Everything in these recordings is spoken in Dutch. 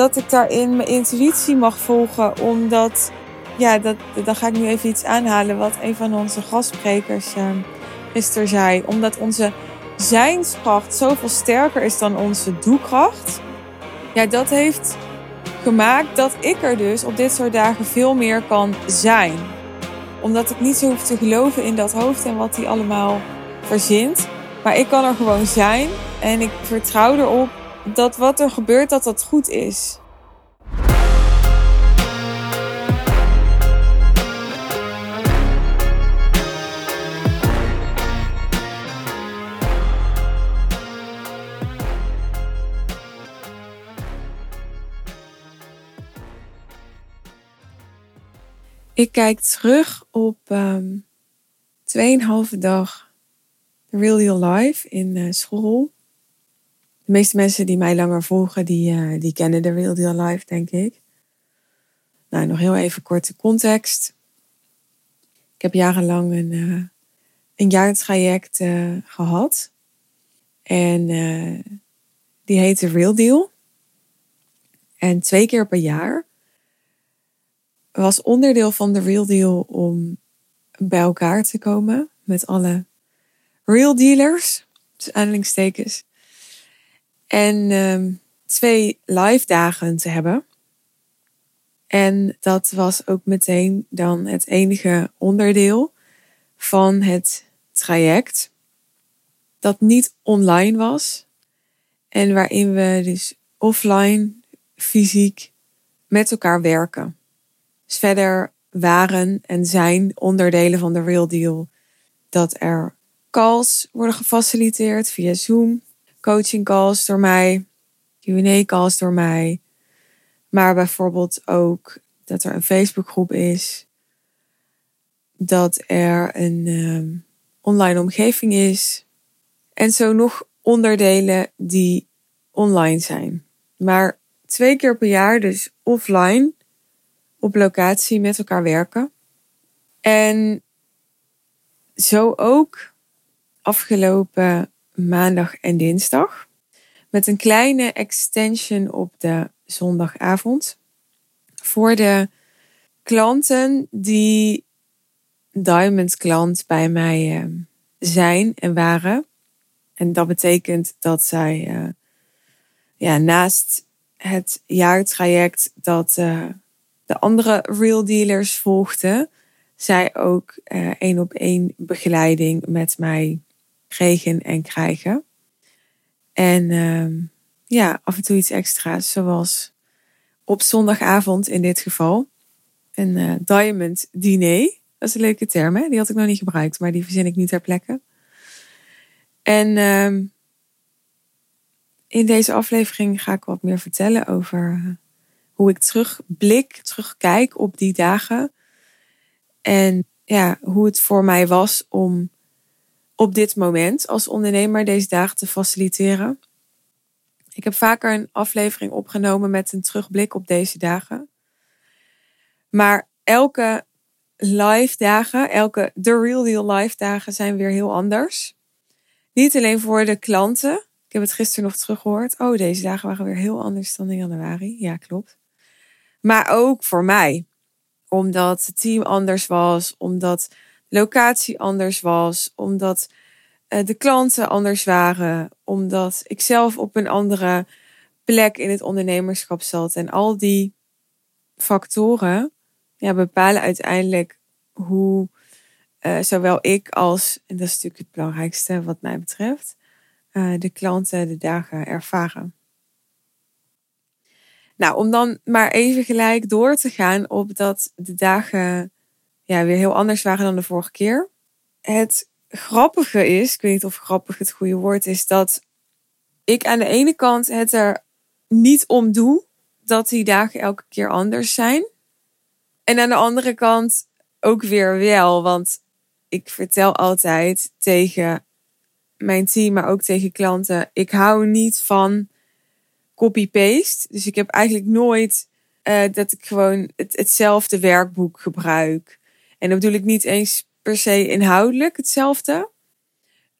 dat ik daarin mijn intuïtie mag volgen, omdat, ja, dat, dan ga ik nu even iets aanhalen wat een van onze gastsprekers uh, gisteren zei. Omdat onze zijnskracht zoveel sterker is dan onze doekracht. Ja, dat heeft gemaakt dat ik er dus op dit soort dagen veel meer kan zijn. Omdat ik niet zo hoef te geloven in dat hoofd en wat hij allemaal verzint. Maar ik kan er gewoon zijn en ik vertrouw erop dat wat er gebeurt, dat dat goed is. Ik kijk terug op um, ehm, 2,5 dag Real Life in uh, school. De meeste mensen die mij langer volgen, die, uh, die kennen de Real Deal Life, denk ik. Nou, nog heel even korte context. Ik heb jarenlang een, uh, een jaartraject gehad. En die heette Real Deal. En twee keer per jaar was onderdeel van de Real Deal om bij elkaar te komen met alle real dealers, dus aanhalingstekens. En um, twee live dagen te hebben. En dat was ook meteen dan het enige onderdeel van het traject dat niet online was. En waarin we dus offline, fysiek met elkaar werken. Dus verder waren en zijn onderdelen van de Real Deal dat er calls worden gefaciliteerd via Zoom, coaching calls door mij, Q&A calls door mij, maar bijvoorbeeld ook dat er een Facebookgroep is, dat er een um, online omgeving is en zo nog onderdelen die online zijn. Maar twee keer per jaar dus offline op locatie met elkaar werken. En zo ook afgelopen maandag en dinsdag. Met een kleine extension op de zondagavond. Voor de klanten die Diamond klant bij mij ehm, zijn en waren. En dat betekent dat zij uh, ja, naast het jaartraject dat uh, de andere real dealers volgden, zij ook één op één begeleiding met mij kregen en krijgen. En uh, ja, af en toe iets extra's, zoals op zondagavond in dit geval. Een uh, diamond diner. Dat is een leuke term, hè? Die had ik nog niet gebruikt, maar die verzin ik nu ter plekke. En uh, in deze aflevering ga ik wat meer vertellen over hoe ik terugblik, terugkijk op die dagen. En ja, hoe het voor mij was om op dit moment als ondernemer deze dagen te faciliteren. Ik heb vaker een aflevering opgenomen met een terugblik op deze dagen. Maar elke live dagen, elke The Real Deal live dagen zijn weer heel anders. Niet alleen voor de klanten. Ik heb het gisteren nog teruggehoord. Oh, deze dagen waren weer heel anders dan in januari. Ja, klopt. Maar ook voor mij. Omdat het team anders was, omdat locatie anders was, omdat eh, de klanten anders waren, omdat ik zelf op een andere plek in het ondernemerschap zat. En al die factoren ja, bepalen uiteindelijk hoe uh, zowel ik als, en dat is natuurlijk het belangrijkste wat mij betreft, uh, de klanten de dagen ervaren. Nou, om dan maar even gelijk door te gaan op dat de dagen ja, weer heel anders waren dan de vorige keer. Het grappige is, ik weet niet of grappig het goede woord is, dat ik aan de ene kant het er niet om doe dat die dagen elke keer anders zijn. En aan de andere kant ook weer wel, want ik vertel altijd tegen mijn team, maar ook tegen klanten, ik hou niet van copy-paste. Dus ik heb eigenlijk nooit uh, dat ik gewoon het, hetzelfde werkboek gebruik. En dan bedoel ik niet eens per se inhoudelijk hetzelfde.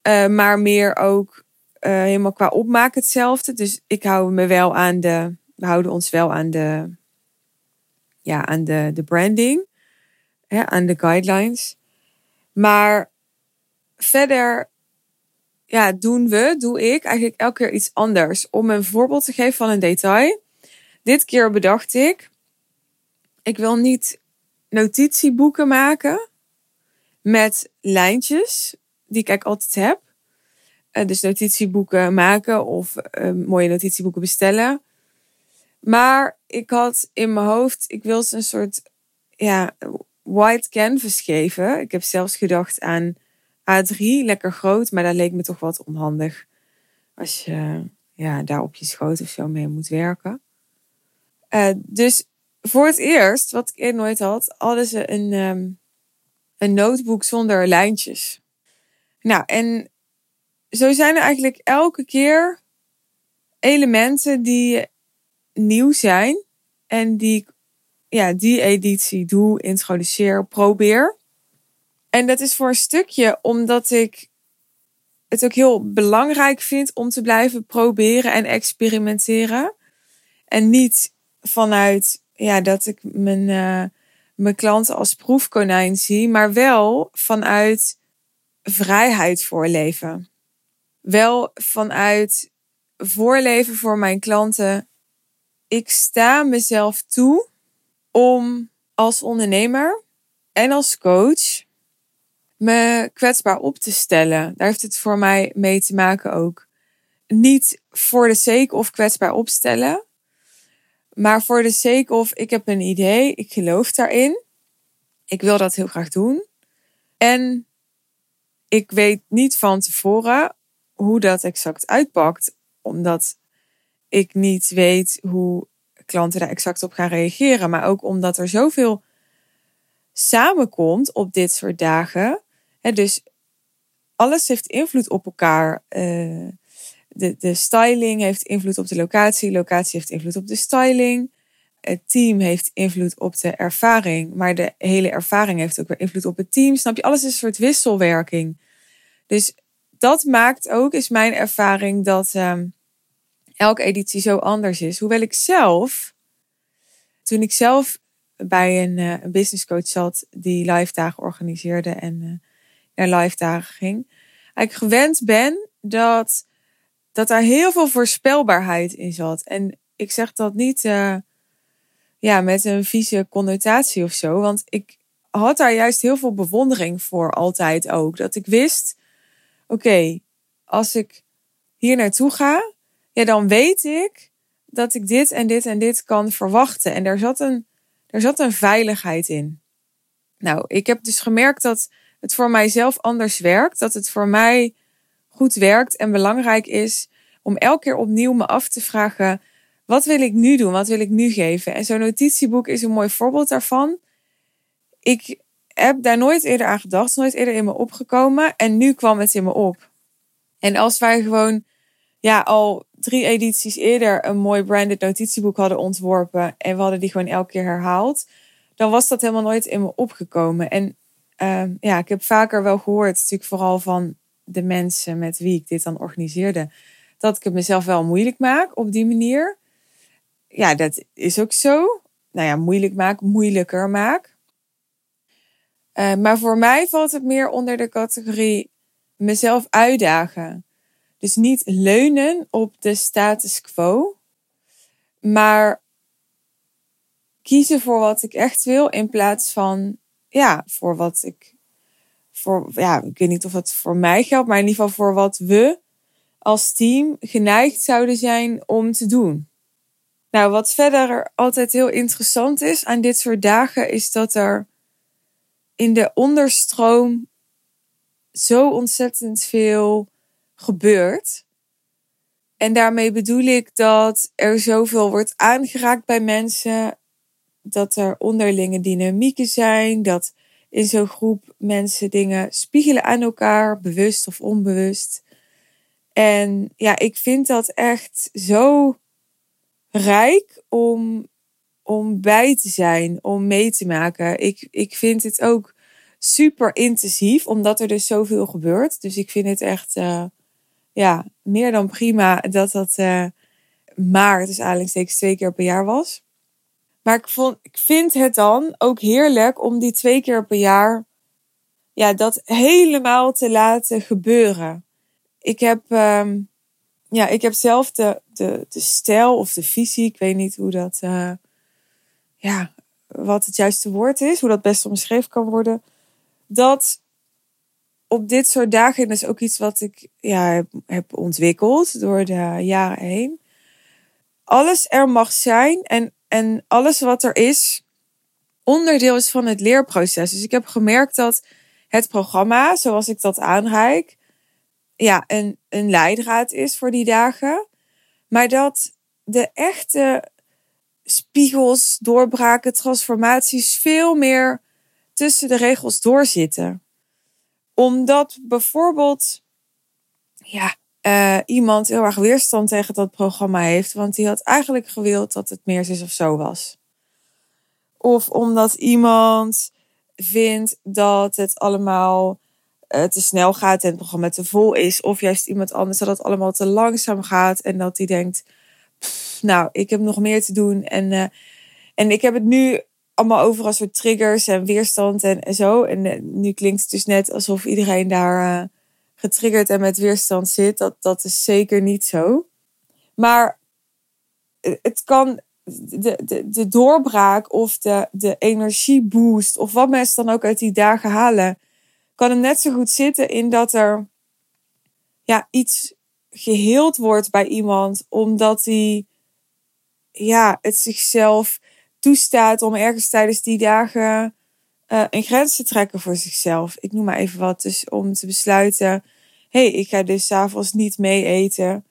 Uh, maar meer ook uh, helemaal qua opmaak hetzelfde. Dus ik hou me wel aan de, we houden ons wel aan de, ja, aan de, de branding, hè, aan de guidelines. Maar verder ja, doen we, doe ik eigenlijk elke keer iets anders. Om een voorbeeld te geven van een detail. Dit keer bedacht ik, ik wil niet notitieboeken maken met lijntjes, die ik eigenlijk altijd heb. Uh, dus notitieboeken maken of uh, mooie notitieboeken bestellen. Maar ik had in mijn hoofd, ik wil ze een soort ja, white canvas geven. Ik heb zelfs gedacht aan A3, lekker groot, maar dat leek me toch wat onhandig. Als je ja, daar op je schoot of zo mee moet werken. Uh, dus voor het eerst, wat ik eerder nooit had, hadden ze een, um, een notebook zonder lijntjes. Nou, en zo zijn er eigenlijk elke keer elementen die nieuw zijn en die ik ja, die editie doe, introduceer, probeer. En dat is voor een stukje omdat ik het ook heel belangrijk vind om te blijven proberen en experimenteren. En niet vanuit ja, dat ik mijn, uh, mijn klanten als proefkonijn zie, maar wel vanuit vrijheid voorleven. Wel vanuit voorleven voor mijn klanten. Ik sta mezelf toe om als ondernemer en als coach me kwetsbaar op te stellen. Daar heeft het voor mij mee te maken ook. Niet voor de sake of kwetsbaar opstellen, maar voor de sake of ik heb een idee, ik geloof daarin, ik wil dat heel graag doen. En ik weet niet van tevoren hoe dat exact uitpakt, omdat ik niet weet hoe klanten daar exact op gaan reageren, maar ook omdat er zoveel samenkomt op dit soort dagen dus alles heeft invloed op elkaar. Uh, de, de styling heeft invloed op de locatie. Locatie heeft invloed op de styling. Het team heeft invloed op de ervaring. Maar de hele ervaring heeft ook weer invloed op het team. Snap je? Alles is een soort wisselwerking. Dus dat maakt ook, is mijn ervaring, dat um, elke editie zo anders is. Hoewel ik zelf, toen ik zelf bij een, uh, een business coach zat die live dagen organiseerde en uh, naar live dagen ging. Ik gewend ben dat, dat daar heel veel voorspelbaarheid in zat. En ik zeg dat niet uh, ja, met een vieze connotatie of zo. Want ik had daar juist heel veel bewondering voor altijd ook. Dat ik wist, oké, als ik hier naartoe ga, ja, dan weet ik dat ik dit en dit en dit kan verwachten. En daar zat een, daar zat een veiligheid in. Nou, ik heb dus gemerkt dat het voor mijzelf anders werkt. Dat het voor mij goed werkt en belangrijk is om elke keer opnieuw me af te vragen: wat wil ik nu doen? Wat wil ik nu geven? En zo'n notitieboek is een mooi voorbeeld daarvan. Ik heb daar nooit eerder aan gedacht, nooit eerder in me opgekomen en nu kwam het in me op. En als wij gewoon ja, al drie edities eerder een mooi branded notitieboek hadden ontworpen en we hadden die gewoon elke keer herhaald, dan was dat helemaal nooit in me opgekomen. En Ehm, ja, ik heb vaker wel gehoord, natuurlijk vooral van de mensen met wie ik dit dan organiseerde, dat ik het mezelf wel moeilijk maak op die manier. Ja, dat is ook zo. Nou ja, moeilijk maak, moeilijker maak. Uh, maar voor mij valt het meer onder de categorie mezelf uitdagen. Dus niet leunen op de status quo, maar kiezen voor wat ik echt wil in plaats van ja, voor wat ik. Voor, ja, ik weet niet of het voor mij geldt, maar in ieder geval voor wat we als team geneigd zouden zijn om te doen. Nou, wat verder altijd heel interessant is aan dit soort dagen, is dat er in de onderstroom zo ontzettend veel gebeurt. En daarmee bedoel ik dat er zoveel wordt aangeraakt bij mensen dat er onderlinge dynamieken zijn, dat in zo'n groep mensen dingen spiegelen aan elkaar, bewust of onbewust. En ja, ik vind dat echt zo rijk om, om bij te zijn, om mee te maken. Ik, ik vind het ook super intensief, omdat er dus zoveel gebeurt. Dus ik vind het echt uh, ja, meer dan prima dat dat uh, maar dus aanhalingstekens twee keer per jaar was. Maar ik, vond, ik vind het dan ook heerlijk om die twee keer per jaar ja, dat helemaal te laten gebeuren. Ik heb, um, ja, ik heb zelf de, de, de stijl of de visie, ik weet niet hoe dat, uh, ja, wat het juiste woord is, hoe dat best omschreven kan worden. Dat op dit soort dagen, dat is ook iets wat ik ja, heb, heb ontwikkeld door de jaren heen. Alles er mag zijn en, en alles wat er is, onderdeel is van het leerproces. Dus ik heb gemerkt dat het programma, zoals ik dat aanreik, ja, een, een leidraad is voor die dagen. Maar dat de echte spiegels, doorbraken, transformaties veel meer tussen de regels doorzitten. Omdat bijvoorbeeld ja, uh, iemand heel erg weerstand tegen dat programma heeft, want die had eigenlijk gewild dat het meer is of zo was. Of omdat iemand vindt dat het allemaal uh, te snel gaat en het programma te vol is. Of juist iemand anders dat het allemaal te langzaam gaat en dat die denkt, nou, ik heb nog meer te doen. En, uh, en ik heb het nu allemaal over als soort triggers en weerstand en, en zo. En nu klinkt het dus net alsof iedereen daar getriggerd en met weerstand zit. Dat, dat is zeker niet zo. Maar het kan de, de, de doorbraak of de, de energieboost, of wat mensen dan ook uit die dagen halen, kan hem net zo goed zitten in dat er ja, iets geheeld wordt bij iemand, omdat hij ja, het zichzelf toestaat om ergens tijdens die dagen uh, een grens te trekken voor zichzelf. Ik noem maar even wat. Dus om te besluiten: hey, ik ga dus s'avonds niet mee eten.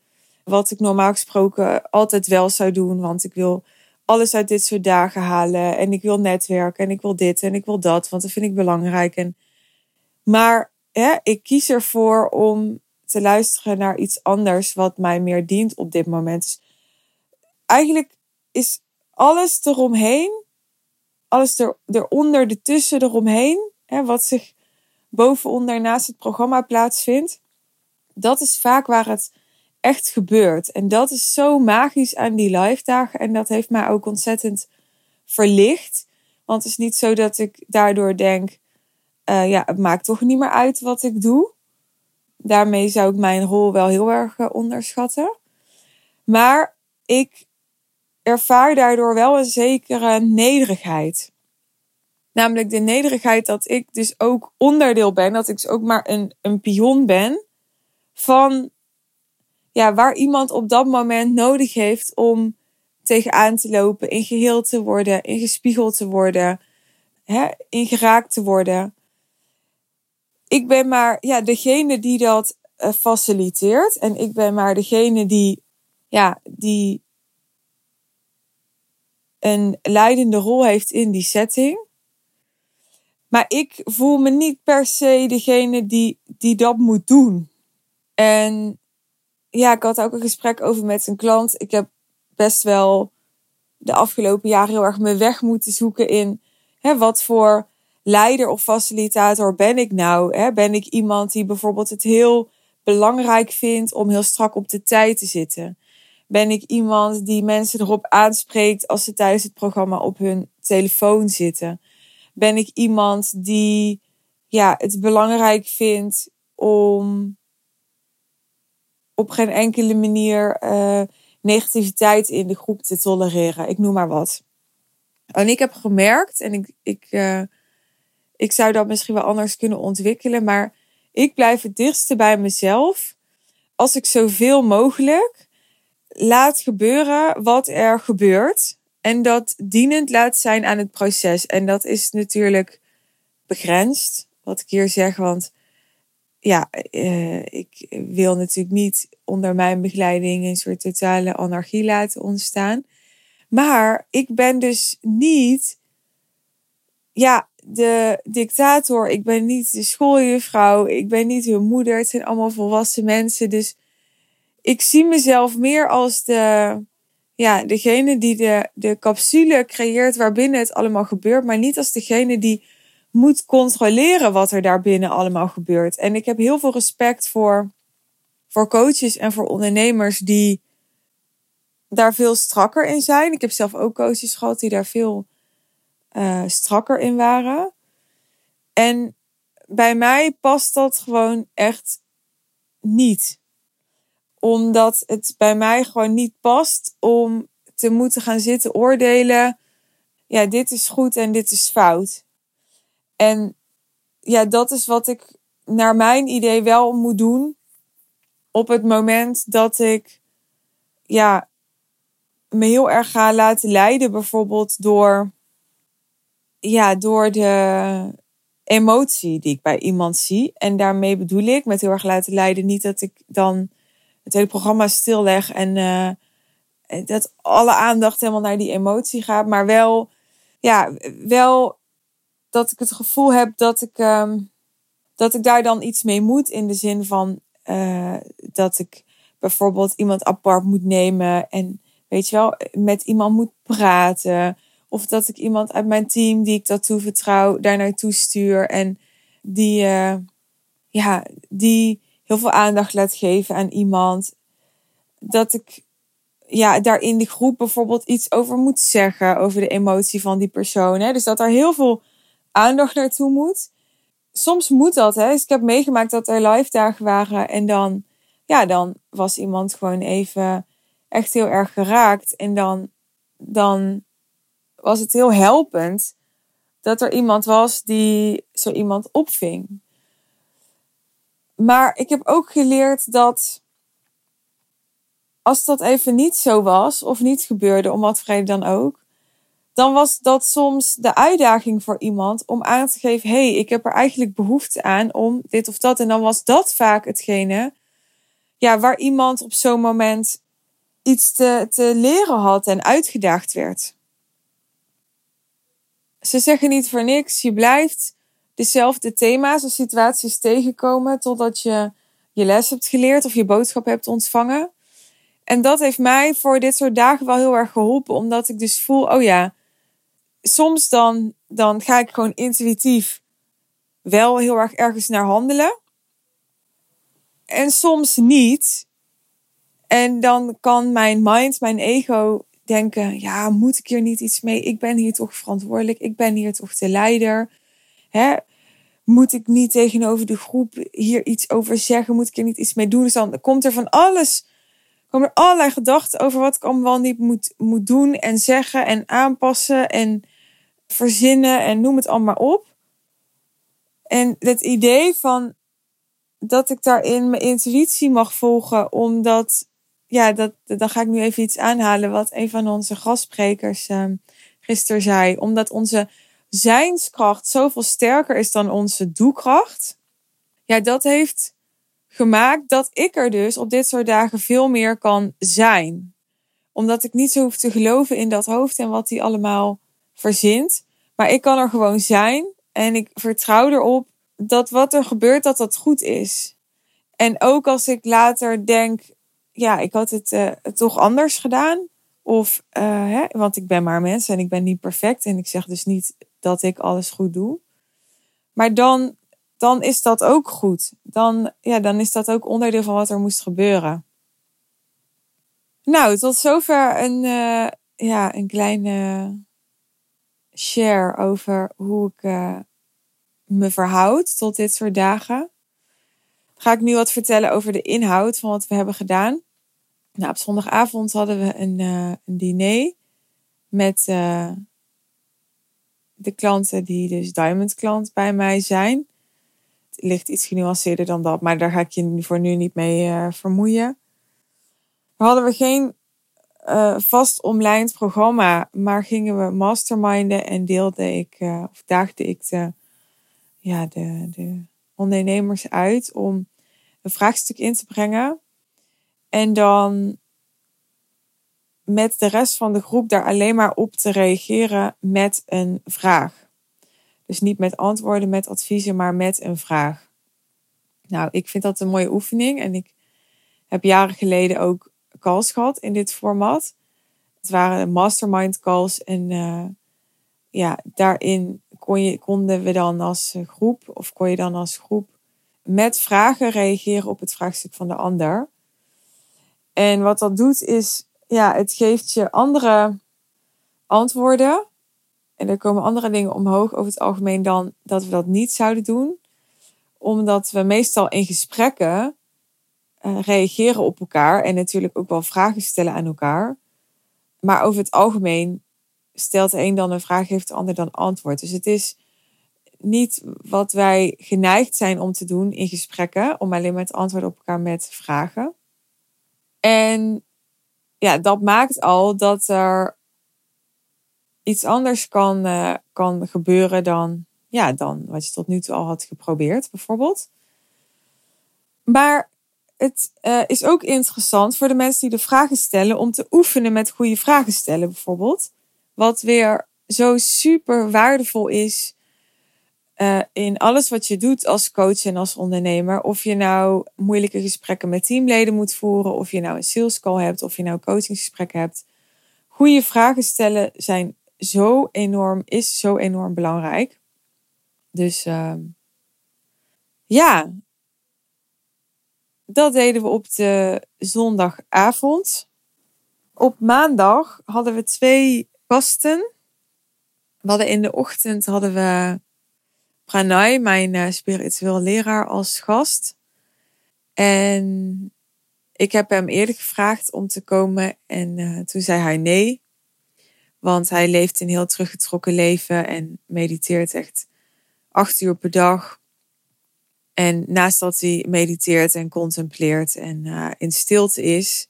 Wat ik normaal gesproken altijd wel zou doen, want ik wil alles uit dit soort dagen halen. En ik wil netwerken en ik wil dit en ik wil dat, want dat vind ik belangrijk. En, maar hè, ik kies ervoor om te luisteren naar iets anders wat mij meer dient op dit moment. Dus eigenlijk is alles eromheen, alles er, eronder, ertussen, eromheen, hè, wat zich bovenonder naast het programma plaatsvindt, dat is vaak waar het echt gebeurt. En dat is zo magisch aan die live dagen. En dat heeft mij ook ontzettend verlicht. Want het is niet zo dat ik daardoor denk, uh, ja, het maakt toch niet meer uit wat ik doe. Daarmee zou ik mijn rol wel heel erg uh, onderschatten. Maar ik ervaar daardoor wel een zekere nederigheid. Namelijk de nederigheid dat ik dus ook onderdeel ben, dat ik dus ook maar een, een pion ben van ja, waar iemand op dat moment nodig heeft om tegenaan te lopen, in geheel te worden, ingespiegeld te worden, hè, ingeraakt te worden. Ik ben maar ja, degene die dat uh, faciliteert en ik ben maar degene die, ja, die een leidende rol heeft in die setting. Maar ik voel me niet per se degene die, die dat moet doen. En ja, ik had ook een gesprek over met een klant. Ik heb best wel de afgelopen jaren heel erg mijn weg moeten zoeken in hè, wat voor leider of facilitator ben ik nou? Hè? Ben ik iemand die bijvoorbeeld het heel belangrijk vindt om heel strak op de tijd te zitten? Ben ik iemand die mensen erop aanspreekt als ze tijdens het programma op hun telefoon zitten? Ben ik iemand die ja, het belangrijk vindt om op geen enkele manier uh, negativiteit in de groep te tolereren. Ik noem maar wat. En ik heb gemerkt, en ik, ik, uh, ik zou dat misschien wel anders kunnen ontwikkelen, maar ik blijf het dichtste bij mezelf als ik zoveel mogelijk laat gebeuren wat er gebeurt. En dat dienend laat zijn aan het proces. En dat is natuurlijk begrensd, wat ik hier zeg, want ja, uh, ik wil natuurlijk niet onder mijn begeleiding een soort totale anarchie laten ontstaan. Maar ik ben dus niet, ja, de dictator. Ik ben niet de schooljuffrouw. Ik ben niet hun moeder. Het zijn allemaal volwassen mensen. Dus ik zie mezelf meer als de, ja, degene die de, de capsule creëert waarbinnen het allemaal gebeurt. Maar niet als degene die moet controleren wat er daarbinnen allemaal gebeurt. En ik heb heel veel respect voor, voor coaches en voor ondernemers die daar veel strakker in zijn. Ik heb zelf ook coaches gehad die daar veel uh, strakker in waren. En bij mij past dat gewoon echt niet. Omdat het bij mij gewoon niet past om te moeten gaan zitten oordelen. Ja, dit is goed en dit is fout. En ja, dat is wat ik naar mijn idee wel moet doen. Op het moment dat ik ja, me heel erg ga laten leiden, bijvoorbeeld door, ja, door de emotie die ik bij iemand zie. En daarmee bedoel ik met heel erg laten leiden niet dat ik dan het hele programma stilleg en uh, dat alle aandacht helemaal naar die emotie gaat, maar wel, ja, wel dat ik het gevoel heb dat ik, um, dat ik daar dan iets mee moet in de zin van uh, dat ik bijvoorbeeld iemand apart moet nemen en weet je wel, met iemand moet praten. Of dat ik iemand uit mijn team die ik dat toevertrouw, daar naartoe stuur. En die, uh, ja, die heel veel aandacht laat geven aan iemand. Dat ik ja, daar in de groep bijvoorbeeld iets over moet zeggen. Over de emotie van die persoon. Hè? Dus dat er heel veel aandacht naartoe moet. Soms moet dat. Hè? Dus ik heb meegemaakt dat er live dagen waren. En dan, ja, dan was iemand gewoon even echt heel erg geraakt. En dan, dan was het heel helpend dat er iemand was die zo iemand opving. Maar ik heb ook geleerd dat als dat even niet zo was of niet gebeurde, om wat vrede dan ook, dan was dat soms de uitdaging voor iemand om aan te geven: hé, hey, ik heb er eigenlijk behoefte aan om dit of dat. En dan was dat vaak hetgene ja, waar iemand op zo'n moment iets te, te leren had en uitgedaagd werd. Ze zeggen niet voor niks, je blijft dezelfde thema's of situaties tegenkomen totdat je je les hebt geleerd of je boodschap hebt ontvangen. En dat heeft mij voor dit soort dagen wel heel erg geholpen, omdat ik dus voel, oh ja, soms dan, dan ga ik gewoon intuïtief wel heel erg ergens naar handelen. En soms niet. En dan kan mijn mind, mijn ego denken: ja, moet ik hier niet iets mee? Ik ben hier toch verantwoordelijk. Ik ben hier toch de leider. Hè? Moet ik niet tegenover de groep hier iets over zeggen? Moet ik er niet iets mee doen? Dus dan komt er van alles. Komen er allerlei gedachten over wat ik allemaal niet moet, moet doen en zeggen en aanpassen en verzinnen en noem het allemaal op. En het idee van dat ik daarin mijn intuïtie mag volgen, omdat ja, dat, dan ga ik nu even iets aanhalen wat een van onze gastsprekers uh, gisteren zei. Omdat onze zijnskracht zoveel sterker is dan onze doekracht. Ja, dat heeft gemaakt dat ik er dus op dit soort dagen veel meer kan zijn. Omdat ik niet zo hoef te geloven in dat hoofd en wat hij allemaal verzint. Maar ik kan er gewoon zijn en ik vertrouw erop dat wat er gebeurt, dat dat goed is. En ook als ik later denk, ja, ik had het uh, toch anders gedaan. Of, uh, hè, want ik ben maar mens en ik ben niet perfect. En ik zeg dus niet dat ik alles goed doe. Maar dan, dan is dat ook goed. Dan, ja, dan is dat ook onderdeel van wat er moest gebeuren. Nou, tot zover een, uh, ja, een kleine share over hoe ik me verhoud tot dit soort dagen. ga ik nu wat vertellen over de inhoud van wat we hebben gedaan. Nou, op zondagavond hadden we een, uh, een diner met de klanten die dus Diamond klant bij mij zijn. Het ligt iets genuanceerder dan dat, maar daar ga ik je voor nu niet mee uh, vermoeien. We hadden we geen vast omlijnd programma, maar gingen we masterminden en deelde ik, of daagde ik de, ja, de, de ondernemers uit om een vraagstuk in te brengen en dan met de rest van de groep daar alleen maar op te reageren met een vraag. Dus niet met antwoorden, met adviezen, maar met een vraag. Nou, ik vind dat een mooie oefening. En ik heb jaren geleden ook calls gehad in dit format. Het waren mastermind calls. En uh, ja, daarin kon je, konden we dan als groep, of kon je dan als groep met vragen reageren op het vraagstuk van de ander. En wat dat doet is, ja, het geeft je andere antwoorden. En er komen andere dingen omhoog over het algemeen dan dat we dat niet zouden doen. Omdat we meestal in gesprekken uh, reageren op elkaar en natuurlijk ook wel vragen stellen aan elkaar. Maar over het algemeen stelt een dan een vraag, geeft de ander dan antwoord. Dus het is niet wat wij geneigd zijn om te doen in gesprekken, om alleen maar te antwoorden op elkaar met vragen. En ja, dat maakt al dat er iets anders kan, uh, kan gebeuren dan, ja, dan wat je tot nu toe al had geprobeerd, bijvoorbeeld. Maar het uh, is ook interessant voor de mensen die de vragen stellen om te oefenen met goede vragen stellen, bijvoorbeeld. Wat weer zo super waardevol is uh, in alles wat je doet als coach en als ondernemer. Of je nou moeilijke gesprekken met teamleden moet voeren, of je nou een sales call hebt, of je nou coachingsgesprekken hebt. Goede vragen stellen zijn zo enorm, is zo enorm belangrijk. Dus uh, ja, dat deden we op de zondagavond. Op maandag hadden we twee gasten. We hadden in de ochtend hadden we Pranay, mijn uh, spiritueel leraar, als gast. En ik heb hem eerder gevraagd om te komen en uh, toen zei hij nee. Want hij leeft een heel teruggetrokken leven en mediteert echt acht uur per dag. En naast dat hij mediteert en contempleert en uh, in stilte is,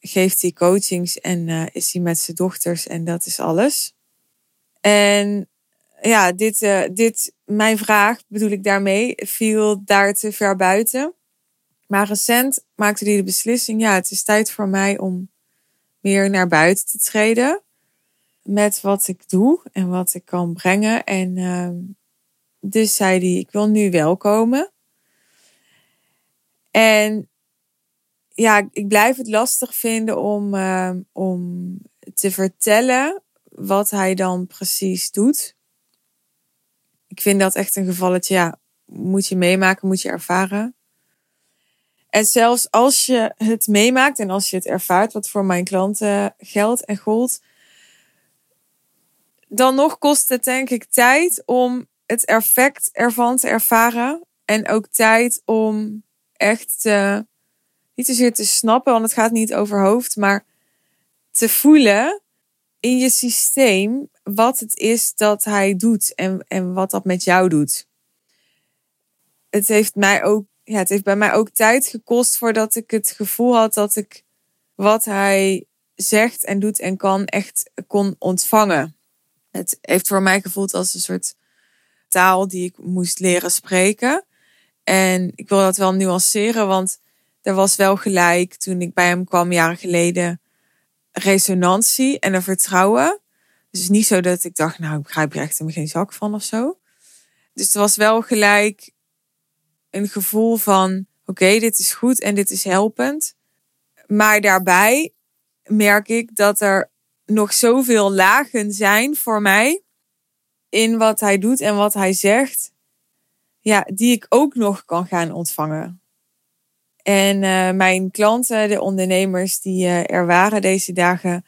geeft hij coachings en is hij met zijn dochters en dat is alles. En ja, dit, uh, dit, mijn vraag bedoel ik daarmee, viel daar te ver buiten. Maar recent maakte hij de beslissing, ja, het is tijd voor mij om meer naar buiten te treden. Met wat ik doe en wat ik kan brengen. En uh, dus zei hij, ik wil nu wel komen. En ja, ik blijf het lastig vinden om, uh, om te vertellen wat hij dan precies doet. Ik vind dat echt een gevalletje, ja, moet je meemaken, moet je ervaren. En zelfs als je het meemaakt en als je het ervaart, wat voor mijn klanten geldt en gold, dan nog kost het denk ik tijd om het effect ervan te ervaren. En ook tijd om echt te, niet zozeer te snappen, want het gaat niet over hoofd, maar te voelen in je systeem wat het is dat hij doet en, en wat dat met jou doet. Het heeft mij ook, ja, het heeft bij mij ook tijd gekost voordat ik het gevoel had dat ik wat hij zegt en doet en kan echt kon ontvangen. Het heeft voor mij gevoeld als een soort taal die ik moest leren spreken. En ik wil dat wel nuanceren, want er was wel gelijk toen ik bij hem kwam jaren geleden resonantie en een vertrouwen. Dus het is niet zo dat ik dacht, nou, ik begrijp er echt geen zak van of zo. Dus er was wel gelijk een gevoel van, oké, dit is goed en dit is helpend. Maar daarbij merk ik dat er nog zoveel lagen zijn voor mij in wat hij doet en wat hij zegt, ja, die ik ook nog kan gaan ontvangen. En uh, mijn klanten, de ondernemers die uh, er waren deze dagen,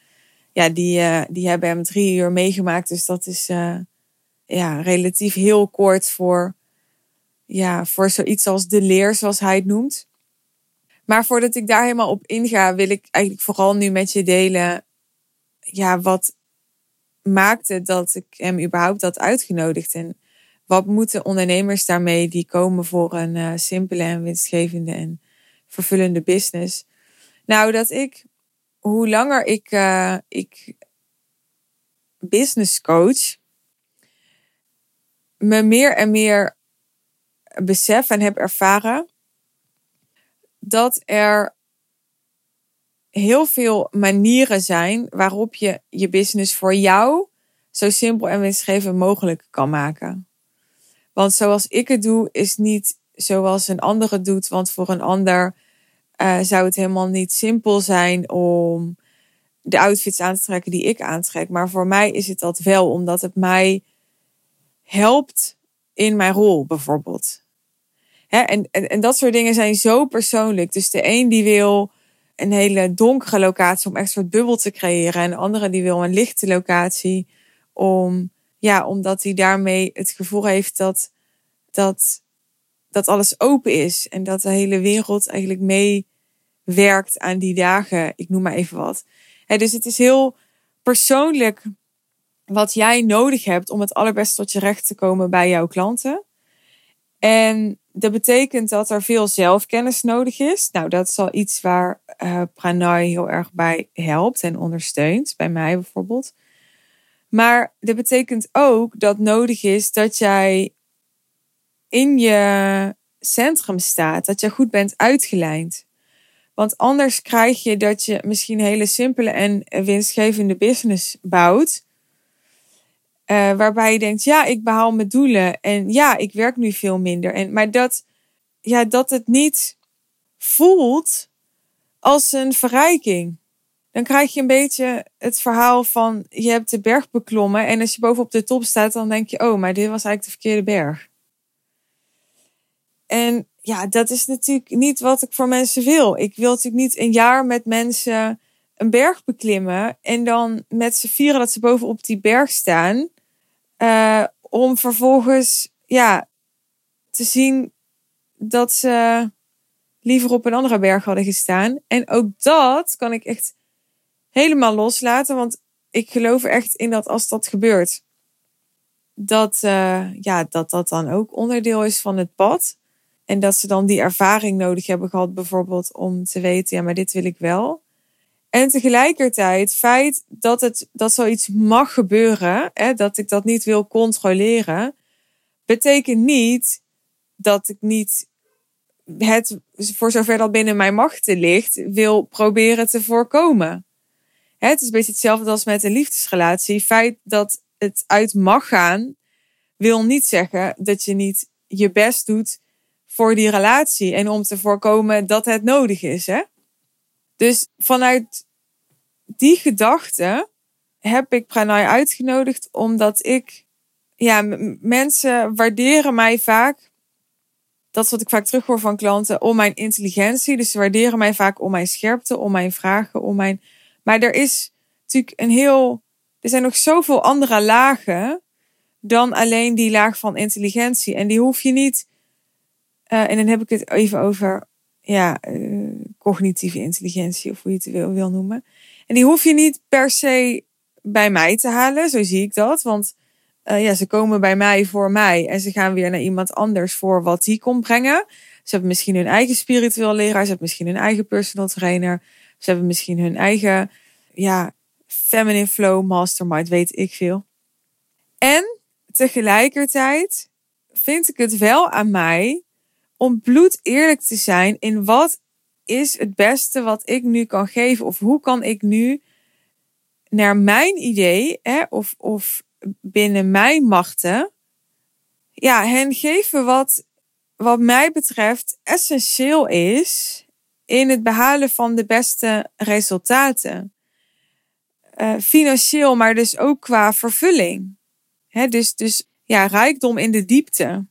ja, die, uh, die hebben hem drie uur meegemaakt. Dus dat is ja, relatief heel kort voor, ja, voor zoiets als de leer, zoals hij het noemt. Maar voordat ik daar helemaal op inga, wil ik eigenlijk vooral nu met je delen, ja, wat maakte dat ik hem überhaupt had uitgenodigd. En wat moeten ondernemers daarmee die komen voor een simpele en winstgevende en vervullende business. Nou, dat ik, hoe langer ik, uh, ik business coach, me meer en meer besef en heb ervaren dat er heel veel manieren zijn waarop je je business voor jou zo simpel en winstgevend mogelijk kan maken. Want zoals ik het doe, is niet zoals een ander het doet. Want voor een ander uh, zou het helemaal niet simpel zijn om de outfits aan te trekken die ik aantrek. Maar voor mij is het dat wel, omdat het mij helpt in mijn rol, bijvoorbeeld. Hè, en, en, en dat soort dingen zijn zo persoonlijk. Dus de een die wil een hele donkere locatie om echt soort bubbel te creëren. En de andere die wil een lichte locatie om, ja, omdat hij daarmee het gevoel heeft dat, dat, dat alles open is. En dat de hele wereld eigenlijk meewerkt aan die dagen. Ik noem maar even wat. dus het is heel persoonlijk wat jij nodig hebt om het allerbeste tot je recht te komen bij jouw klanten. En dat betekent dat er veel zelfkennis nodig is. Nou, dat is al iets waar uh, Pranay heel erg bij helpt en ondersteunt. Bij mij bijvoorbeeld. Maar dat betekent ook dat nodig is dat jij in je centrum staat. Dat je goed bent uitgelijnd. Want anders krijg je dat je misschien hele simpele en winstgevende business bouwt. Uh, waarbij je denkt, ja, ik behaal mijn doelen. En ja, ik werk nu veel minder. En, maar dat, ja, dat het niet voelt als een verrijking. Dan krijg je een beetje het verhaal van je hebt de berg beklommen. En als je bovenop de top staat, dan denk je, oh, maar dit was eigenlijk de verkeerde berg. En ja, dat is natuurlijk niet wat ik voor mensen wil. Ik wil natuurlijk niet een jaar met mensen een berg beklimmen en dan met z'n vieren dat ze bovenop die berg staan. Uh, om vervolgens ja, te zien dat ze liever op een andere berg hadden gestaan. En ook dat kan ik echt helemaal loslaten. Want ik geloof echt in dat als dat gebeurt, dat, uh, ja, dat dat dan ook onderdeel is van het pad. En dat ze dan die ervaring nodig hebben gehad, bijvoorbeeld om te weten, ja, maar dit wil ik wel. En tegelijkertijd, feit dat, het, dat zoiets mag gebeuren, hè, dat ik dat niet wil controleren, betekent niet dat ik niet het, voor zover dat binnen mijn machten ligt, wil proberen te voorkomen. Het is een beetje hetzelfde als met een liefdesrelatie. Feit dat het uit mag gaan, wil niet zeggen dat je niet je best doet voor die relatie en om te voorkomen dat het nodig is. Hè? Dus vanuit die gedachte heb ik Pranay uitgenodigd omdat ik, ja, mensen waarderen mij vaak. Dat is wat ik vaak terughoor van klanten, om mijn intelligentie. Dus ze waarderen mij vaak om mijn scherpte, om mijn vragen, om mijn. Maar er is natuurlijk een heel. Er zijn nog zoveel andere lagen dan alleen die laag van intelligentie. En die hoef je niet. Uh, en dan heb ik het even over ja, uh, cognitieve intelligentie, of hoe je het wil, noemen. En die hoef je niet per se bij mij te halen, zo zie ik dat. Want uh, ja, ze komen bij mij voor mij en ze gaan weer naar iemand anders voor wat die komt brengen. Ze hebben misschien hun eigen spiritueel leraar, ze hebben misschien hun eigen personal trainer, ze hebben misschien hun eigen ja, feminine flow mastermind, weet ik veel. En tegelijkertijd vind ik het wel aan mij om bloed eerlijk te zijn in wat is het beste wat ik nu kan geven? Of hoe kan ik nu naar mijn idee, hè, of, of binnen mijn machten, ja, hen geven wat, wat mij betreft essentieel is in het behalen van de beste resultaten. Uh, financieel, maar dus ook qua vervulling. Hè, dus, dus ja, rijkdom in de diepte.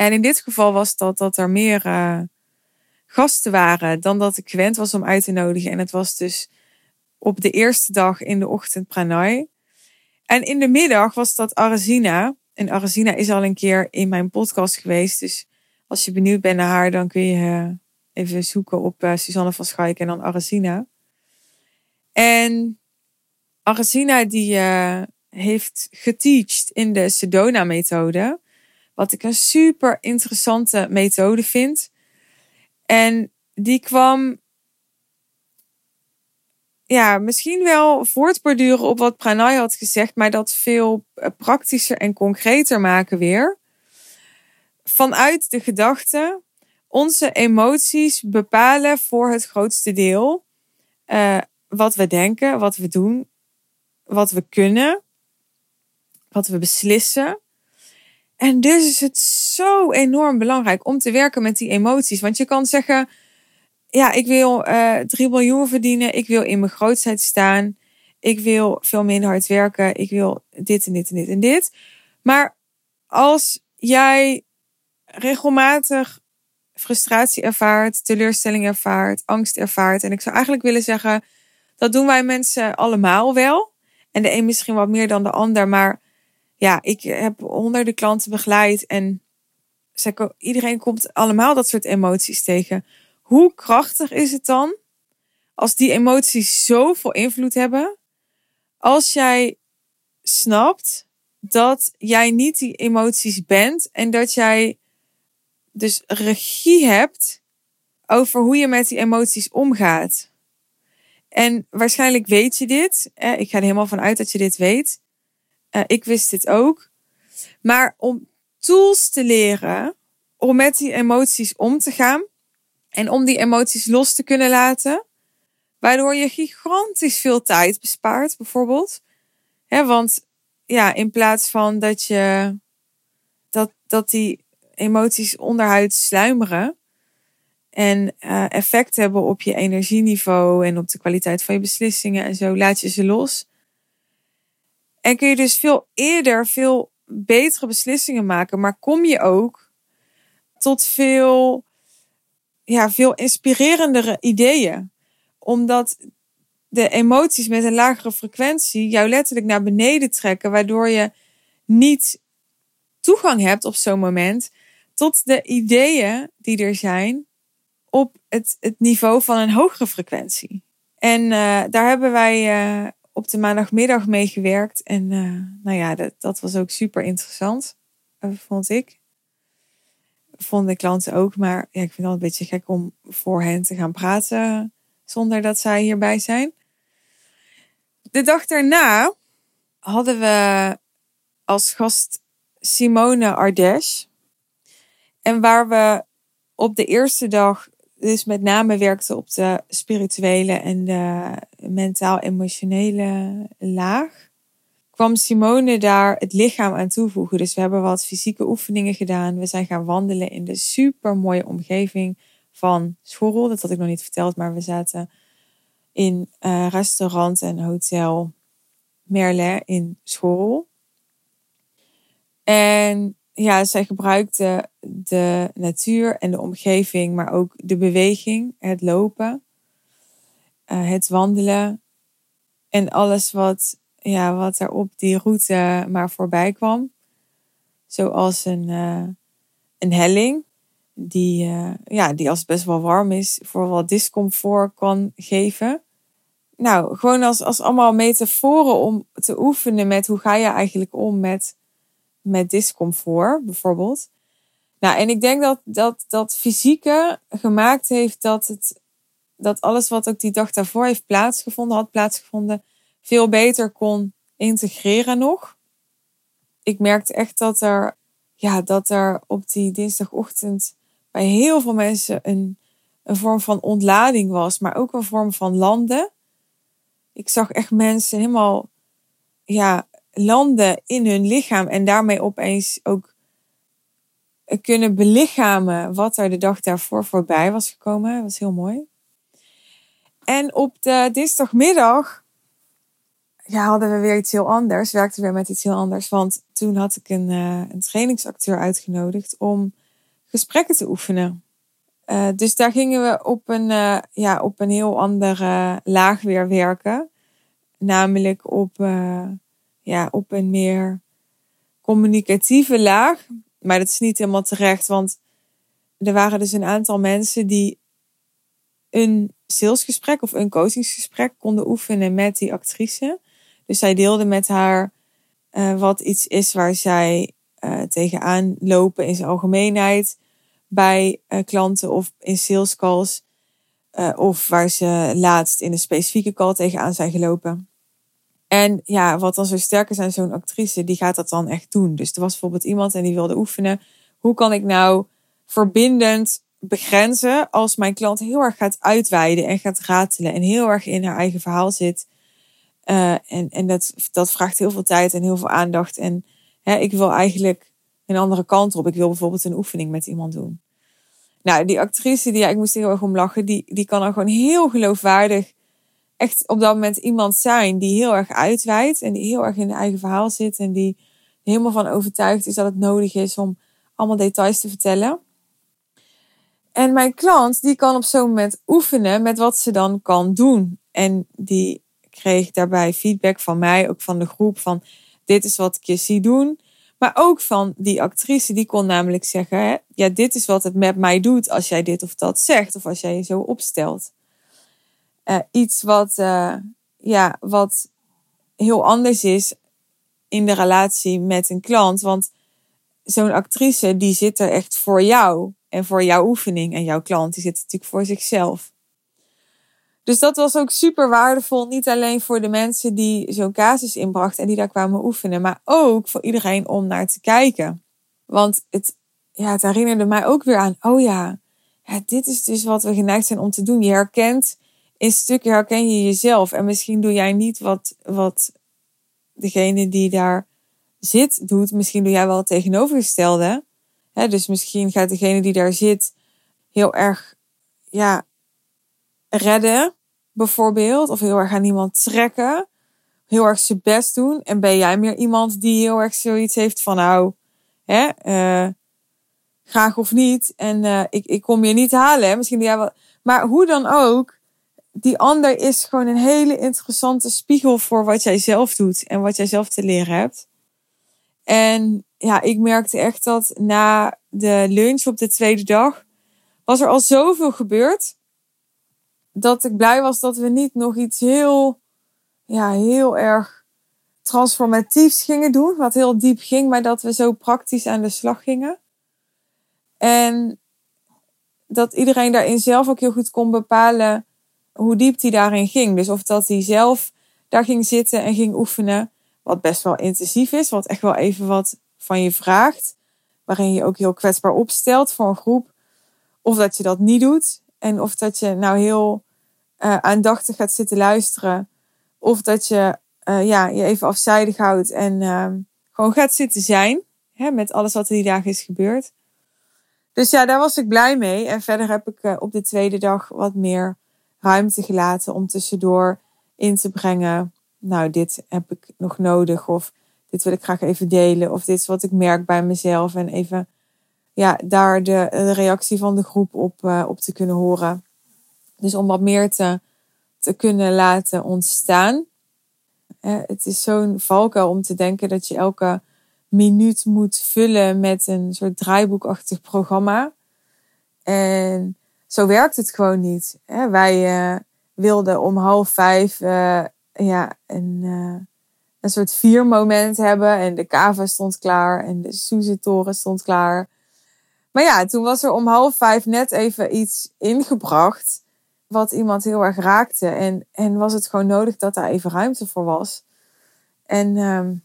En in dit geval was dat dat er meer uh, gasten waren dan dat ik gewend was om uit te nodigen. En het was dus op de eerste dag in de ochtend pranay. En in de middag was dat Arazina. En Arazina is al een keer in mijn podcast geweest. Dus als je benieuwd bent naar haar, dan kun je eh, even zoeken op uh, Suzanne van Schaik en dan Arazina. En Arazina die heeft geteacht in de Sedona-methode. Wat ik een super interessante methode vind. En die kwam ja, misschien wel voortborduren op wat Pranay had gezegd, maar dat veel eh, praktischer en concreter maken weer. Vanuit de gedachte, onze emoties bepalen voor het grootste deel uh, wat we denken, wat we doen, wat we kunnen, wat we beslissen. En dus is het zo enorm belangrijk om te werken met die emoties. Want je kan zeggen, ja, ik wil uh, 3 miljoen verdienen. Ik wil in mijn grootheid staan. Ik wil veel minder hard werken. Ik wil dit en dit en dit en dit. Maar als jij regelmatig frustratie ervaart, teleurstelling ervaart, angst ervaart. En ik zou eigenlijk willen zeggen, dat doen wij mensen allemaal wel. En de een misschien wat meer dan de ander. Maar ja, ik heb honderden klanten begeleid en iedereen komt allemaal dat soort emoties tegen. Hoe krachtig is het dan als die emoties zoveel invloed hebben? Als jij snapt dat jij niet die emoties bent en dat jij dus regie hebt over hoe je met die emoties omgaat. En waarschijnlijk weet je dit. Ik ga er helemaal van uit dat je dit weet. Eh, ik wist dit ook. Maar om tools te leren om met die emoties om te gaan en om die emoties los te kunnen laten, waardoor je gigantisch veel tijd bespaart, bijvoorbeeld. want ja, in plaats van dat je dat, dat die emoties onderhuid sluimeren en uh, effect hebben op je energieniveau en op de kwaliteit van je beslissingen en zo, laat je ze los. En kun je dus veel eerder veel betere beslissingen maken, maar kom je ook tot veel, ja, veel inspirerendere ideeën. Omdat de emoties met een lagere frequentie jou letterlijk naar beneden trekken, waardoor je niet toegang hebt op zo'n moment tot de ideeën die er zijn op het, het niveau van een hogere frequentie. En uh, daar hebben wij uh, op de maandagmiddag mee gewerkt. En uh, nou ja, dat, dat was ook super interessant, vond ik. Vonden de klanten ook, maar ja, ik vind het wel een beetje gek om voor hen te gaan praten zonder dat zij hierbij zijn. De dag daarna hadden we als gast Simone Ardesh. En waar we op de eerste dag dus met name werkten op de spirituele en de mentaal-emotionele laag, kwam Simone daar het lichaam aan toevoegen. Dus we hebben wat fysieke oefeningen gedaan. We zijn gaan wandelen in de super mooie omgeving van Schorrel. Dat had ik nog niet verteld, maar we zaten in uh, restaurant en hotel Merle in Schorrel. En ja, zij gebruikte de natuur en de omgeving, maar ook de beweging, het lopen, uh, het wandelen en alles wat, ja, wat er op die route maar voorbij kwam. Zoals een, uh, een helling, die, uh, ja, die als het best wel warm is, voor wat discomfort kan geven. Nou, gewoon als, als allemaal metaforen om te oefenen met hoe ga je eigenlijk om met met discomfort bijvoorbeeld. Nou, en ik denk dat dat, dat fysieke gemaakt heeft dat, het, dat alles wat ook die dag daarvoor heeft plaatsgevonden, had plaatsgevonden, veel beter kon integreren nog. Ik merkte echt dat er, ja, dat er op die dinsdagochtend bij heel veel mensen een, een vorm van ontlading was, maar ook een vorm van landen. Ik zag echt mensen helemaal ja, landen in hun lichaam en daarmee opeens ook kunnen belichamen wat er de dag daarvoor voorbij was gekomen. Dat was heel mooi. En op de dinsdagmiddag ja, hadden we weer iets heel anders. Werkten we weer met iets heel anders. Want toen had ik een, uh, een trainingsacteur uitgenodigd om gesprekken te oefenen. Uh, dus daar gingen we op een, ja, op een heel andere laag weer werken. Namelijk op ja, op een meer communicatieve laag. Maar dat is niet helemaal terecht, want er waren dus een aantal mensen die een salesgesprek of een coachingsgesprek konden oefenen met die actrice. Dus zij deelde met haar uh, wat iets is waar zij uh, tegenaan lopen in zijn algemeenheid bij uh, klanten of in sales calls. of waar ze laatst in een specifieke call tegenaan zijn gelopen. En ja, wat dan zo sterk is zo'n actrice, die gaat dat dan echt doen. Dus er was bijvoorbeeld iemand en die wilde oefenen. Hoe kan ik nou verbindend begrenzen als mijn klant heel erg gaat uitweiden en gaat ratelen en heel erg in haar eigen verhaal zit. Uh, en en dat, dat vraagt heel veel tijd en heel veel aandacht. En hè, ik wil eigenlijk een andere kant op. Ik wil bijvoorbeeld een oefening met iemand doen. Nou, die actrice, die, ja, ik moest heel erg om lachen, die, die kan dan gewoon heel geloofwaardig echt op dat moment iemand zijn die heel erg uitwijdt en die heel erg in de eigen verhaal zit en die helemaal van overtuigd is dat het nodig is om allemaal details te vertellen. En mijn klant, die kan op zo'n moment oefenen met wat ze dan kan doen. En die kreeg daarbij feedback van mij, ook van de groep, van dit is wat ik je zie doen. Maar ook van die actrice, die kon namelijk zeggen, hè, ja, dit is wat het met mij doet als jij dit of dat zegt, of als jij je zo opstelt. Uh, iets wat, uh, ja, wat heel anders is in de relatie met een klant. Want zo'n actrice, die zit er echt voor jou en voor jouw oefening. En jouw klant, die zit natuurlijk voor zichzelf. Dus dat was ook super waardevol. Niet alleen voor de mensen die zo'n casus inbrachten en die daar kwamen oefenen, maar ook voor iedereen om naar te kijken. Want het, ja, het herinnerde mij ook weer aan, oh ja, ja, dit is dus wat we geneigd zijn om te doen. Je herkent, in stukken herken je jezelf. En misschien doe jij niet wat, wat degene die daar zit doet. Misschien doe jij wel het tegenovergestelde. dus misschien gaat degene die daar zit heel erg ja, redden, bijvoorbeeld. Of heel erg aan iemand trekken. Heel erg zijn best doen. En ben jij meer iemand die heel erg zoiets heeft van nou, hè, uh, graag of niet. En uh, ik, ik kom je niet halen. Misschien doe jij wel. Maar hoe dan ook, die ander is gewoon een hele interessante spiegel voor wat jij zelf doet en wat jij zelf te leren hebt. En ja, ik merkte echt dat na de lunch op de tweede dag was er al zoveel gebeurd. Dat ik blij was dat we niet nog iets heel, ja, heel erg transformatiefs gingen doen. Wat heel diep ging, maar dat we zo praktisch aan de slag gingen. En dat iedereen daarin zelf ook heel goed kon bepalen hoe diep hij daarin ging. Dus of dat hij zelf daar ging zitten en ging oefenen. Wat best wel intensief is, wat echt wel even wat van je vraagt. Waarin je ook heel kwetsbaar opstelt voor een groep. Of dat je dat niet doet. En of dat je nou heel uh, aandachtig gaat zitten luisteren. Of dat je uh, ja, je even afzijdig houdt en uh, gewoon gaat zitten zijn. Hè, met alles wat er die dagen is gebeurd. Dus ja, daar was ik blij mee. En verder heb ik uh, op de tweede dag wat meer ruimte gelaten om tussendoor in te brengen. Nou, dit heb ik nog nodig. Of dit wil ik graag even delen. Of dit is wat ik merk bij mezelf. En even ja, daar de, reactie van de groep op, uh, op te kunnen horen. Dus om wat meer te, te kunnen laten ontstaan. Uh, het is zo'n valkuil om te denken dat je elke minuut moet vullen met een soort draaiboekachtig programma. En zo werkt het gewoon niet. Wij uh, wilden om half vijf uh, ja, een, uh, een soort viermoment hebben. En de kava stond klaar en de Suze-toren stond klaar. Maar ja, toen was er om half vijf net even iets ingebracht. Wat iemand heel erg raakte. En, en was het gewoon nodig dat daar even ruimte voor was. En um,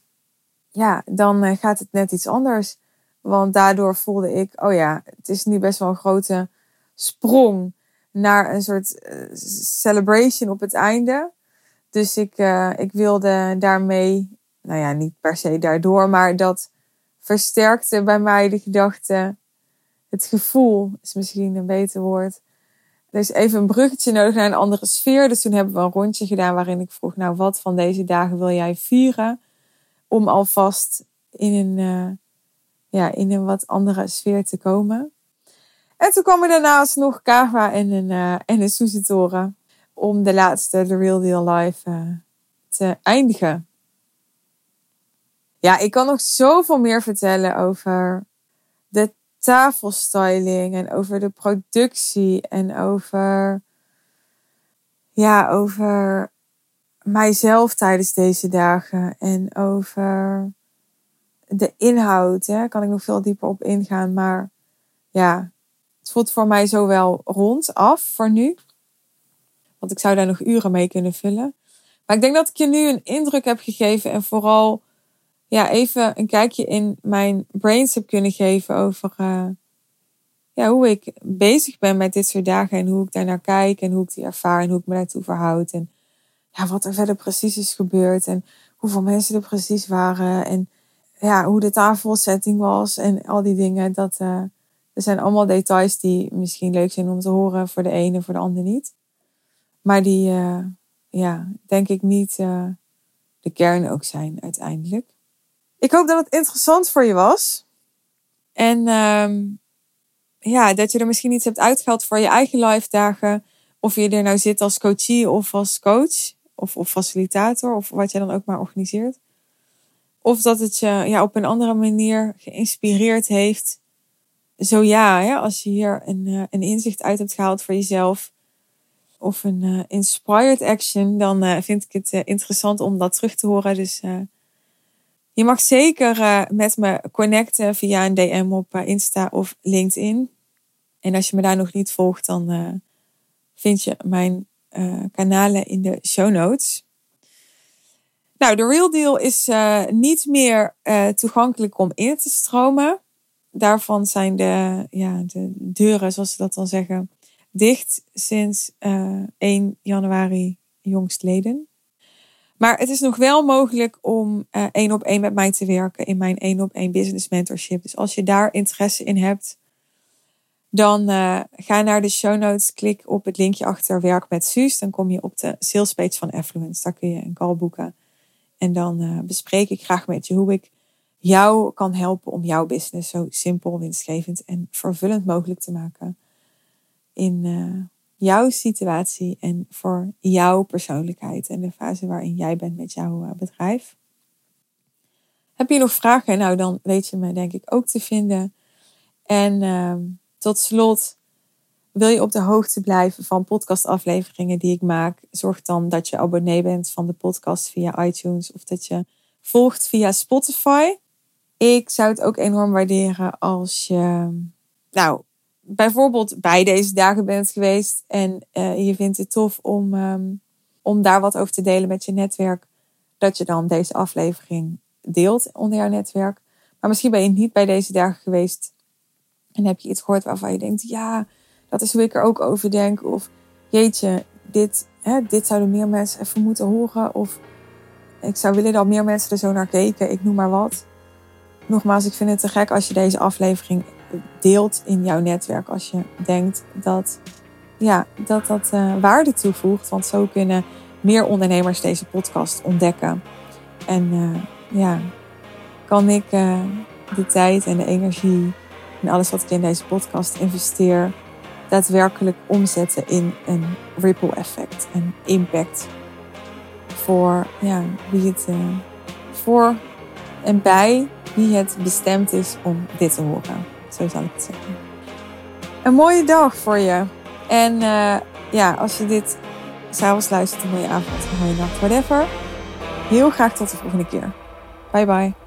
ja, dan gaat het net iets anders. Want daardoor voelde ik, oh ja, het is nu best wel een grote sprong naar een soort uh, celebration op het einde. Dus ik, uh, ik wilde daarmee, nou ja, niet per se daardoor, maar dat versterkte bij mij de gedachte, het gevoel is misschien een beter woord. Dus even een bruggetje nodig naar een andere sfeer. Dus toen hebben we een rondje gedaan waarin ik vroeg, nou wat van deze dagen wil jij vieren? Om alvast in een, uh, ja, in een wat andere sfeer te komen. En toen kwam er daarnaast nog Kava en een, uh, en een Soezetoren. Om de laatste, The Real Deal Live, uh, te eindigen. Ja, ik kan nog zoveel meer vertellen over de tafelstyling en over de productie en over, ja, over mijzelf tijdens deze dagen en over de inhoud. Hè, kan ik nog veel dieper op ingaan, maar ja, het voelt voor mij zo wel rond af voor nu. Want ik zou daar nog uren mee kunnen vullen. Maar ik denk dat ik je nu een indruk heb gegeven en vooral ja, even een kijkje in mijn brains heb kunnen geven over uh, ja, hoe ik bezig ben met dit soort dagen en hoe ik daar naar kijk en hoe ik die ervaar en hoe ik me daartoe verhoud. En ja, wat er verder precies is gebeurd en hoeveel mensen er precies waren en ja, hoe de tafelsetting was en al die dingen. Dat, uh, er zijn allemaal details die misschien leuk zijn om te horen voor de ene, voor de ander niet. Maar die, uh, ja, denk ik niet uh, de kern ook zijn uiteindelijk. Ik hoop dat het interessant voor je was. En um, ja, dat je er misschien iets hebt uitgehaald voor je eigen live dagen. Of je er nou zit als coachie of als coach. Of, of facilitator. Of wat je dan ook maar organiseert. Of dat het je ja, op een andere manier geïnspireerd heeft. Zo ja, ja als je hier een, eh, een inzicht uit hebt gehaald voor jezelf. Of een uh, inspired action. Dan uh, vind ik het interessant om dat terug te horen. Dus je mag zeker met me connecten via een DM op Insta of LinkedIn. En als je me daar nog niet volgt, dan vind je mijn kanalen in de show notes. Nou, de Real Deal is niet meer toegankelijk om in te stromen. Daarvan zijn de, ja, de deuren, zoals ze dat dan zeggen, dicht sinds uh, eh, 1 januari jongstleden. Maar het is nog wel mogelijk om één op één met mij te werken in mijn één op één business mentorship. Dus als je daar interesse in hebt, dan ga naar de show notes, klik op het linkje achter werk met Suus. Dan kom je op de sales page van Affluence. Daar kun je een call boeken. En dan uh, bespreek ik graag met je hoe ik jou kan helpen om jouw business zo simpel, winstgevend en vervullend mogelijk te maken. In uh, jouw situatie en voor jouw persoonlijkheid en de fase waarin jij bent met jouw uh, bedrijf. Heb je nog vragen? Nou, dan weet je me denk ik ook te vinden. En ehm, tot slot wil je op de hoogte blijven van podcastafleveringen die ik maak? Zorg dan dat je abonnee bent van de podcast via iTunes of dat je volgt via Spotify. Ik zou het ook enorm waarderen als je, nou, bijvoorbeeld bij deze dagen bent geweest en uh, je vindt het tof om, um, om daar wat over te delen met je netwerk. Dat je dan deze aflevering deelt onder jouw netwerk. Maar misschien ben je niet bij deze dagen geweest en heb je iets gehoord waarvan je denkt, ja, dat is hoe ik er ook over denk. Of jeetje, dit, hè, dit zouden meer mensen even moeten horen. Of ik zou willen dat meer mensen er zo naar keken. Ik noem maar wat. Nogmaals, ik vind het te gek als je deze aflevering deelt in jouw netwerk. Als je denkt dat ja, dat, dat uh, waarde toevoegt. Want zo kunnen meer ondernemers deze podcast ontdekken. En uh, ja, kan ik uh, de tijd en de energie en alles wat ik in deze podcast investeer daadwerkelijk omzetten in een ripple effect en impact voor ja, wie het voor en bij wie het bestemd is om dit te horen. Zo zal ik het zeggen. Een mooie dag voor je. En uh, ja, als je dit s'avonds luistert, een mooie avond, een mooie nacht, whatever. Heel graag tot de volgende keer. Bye bye.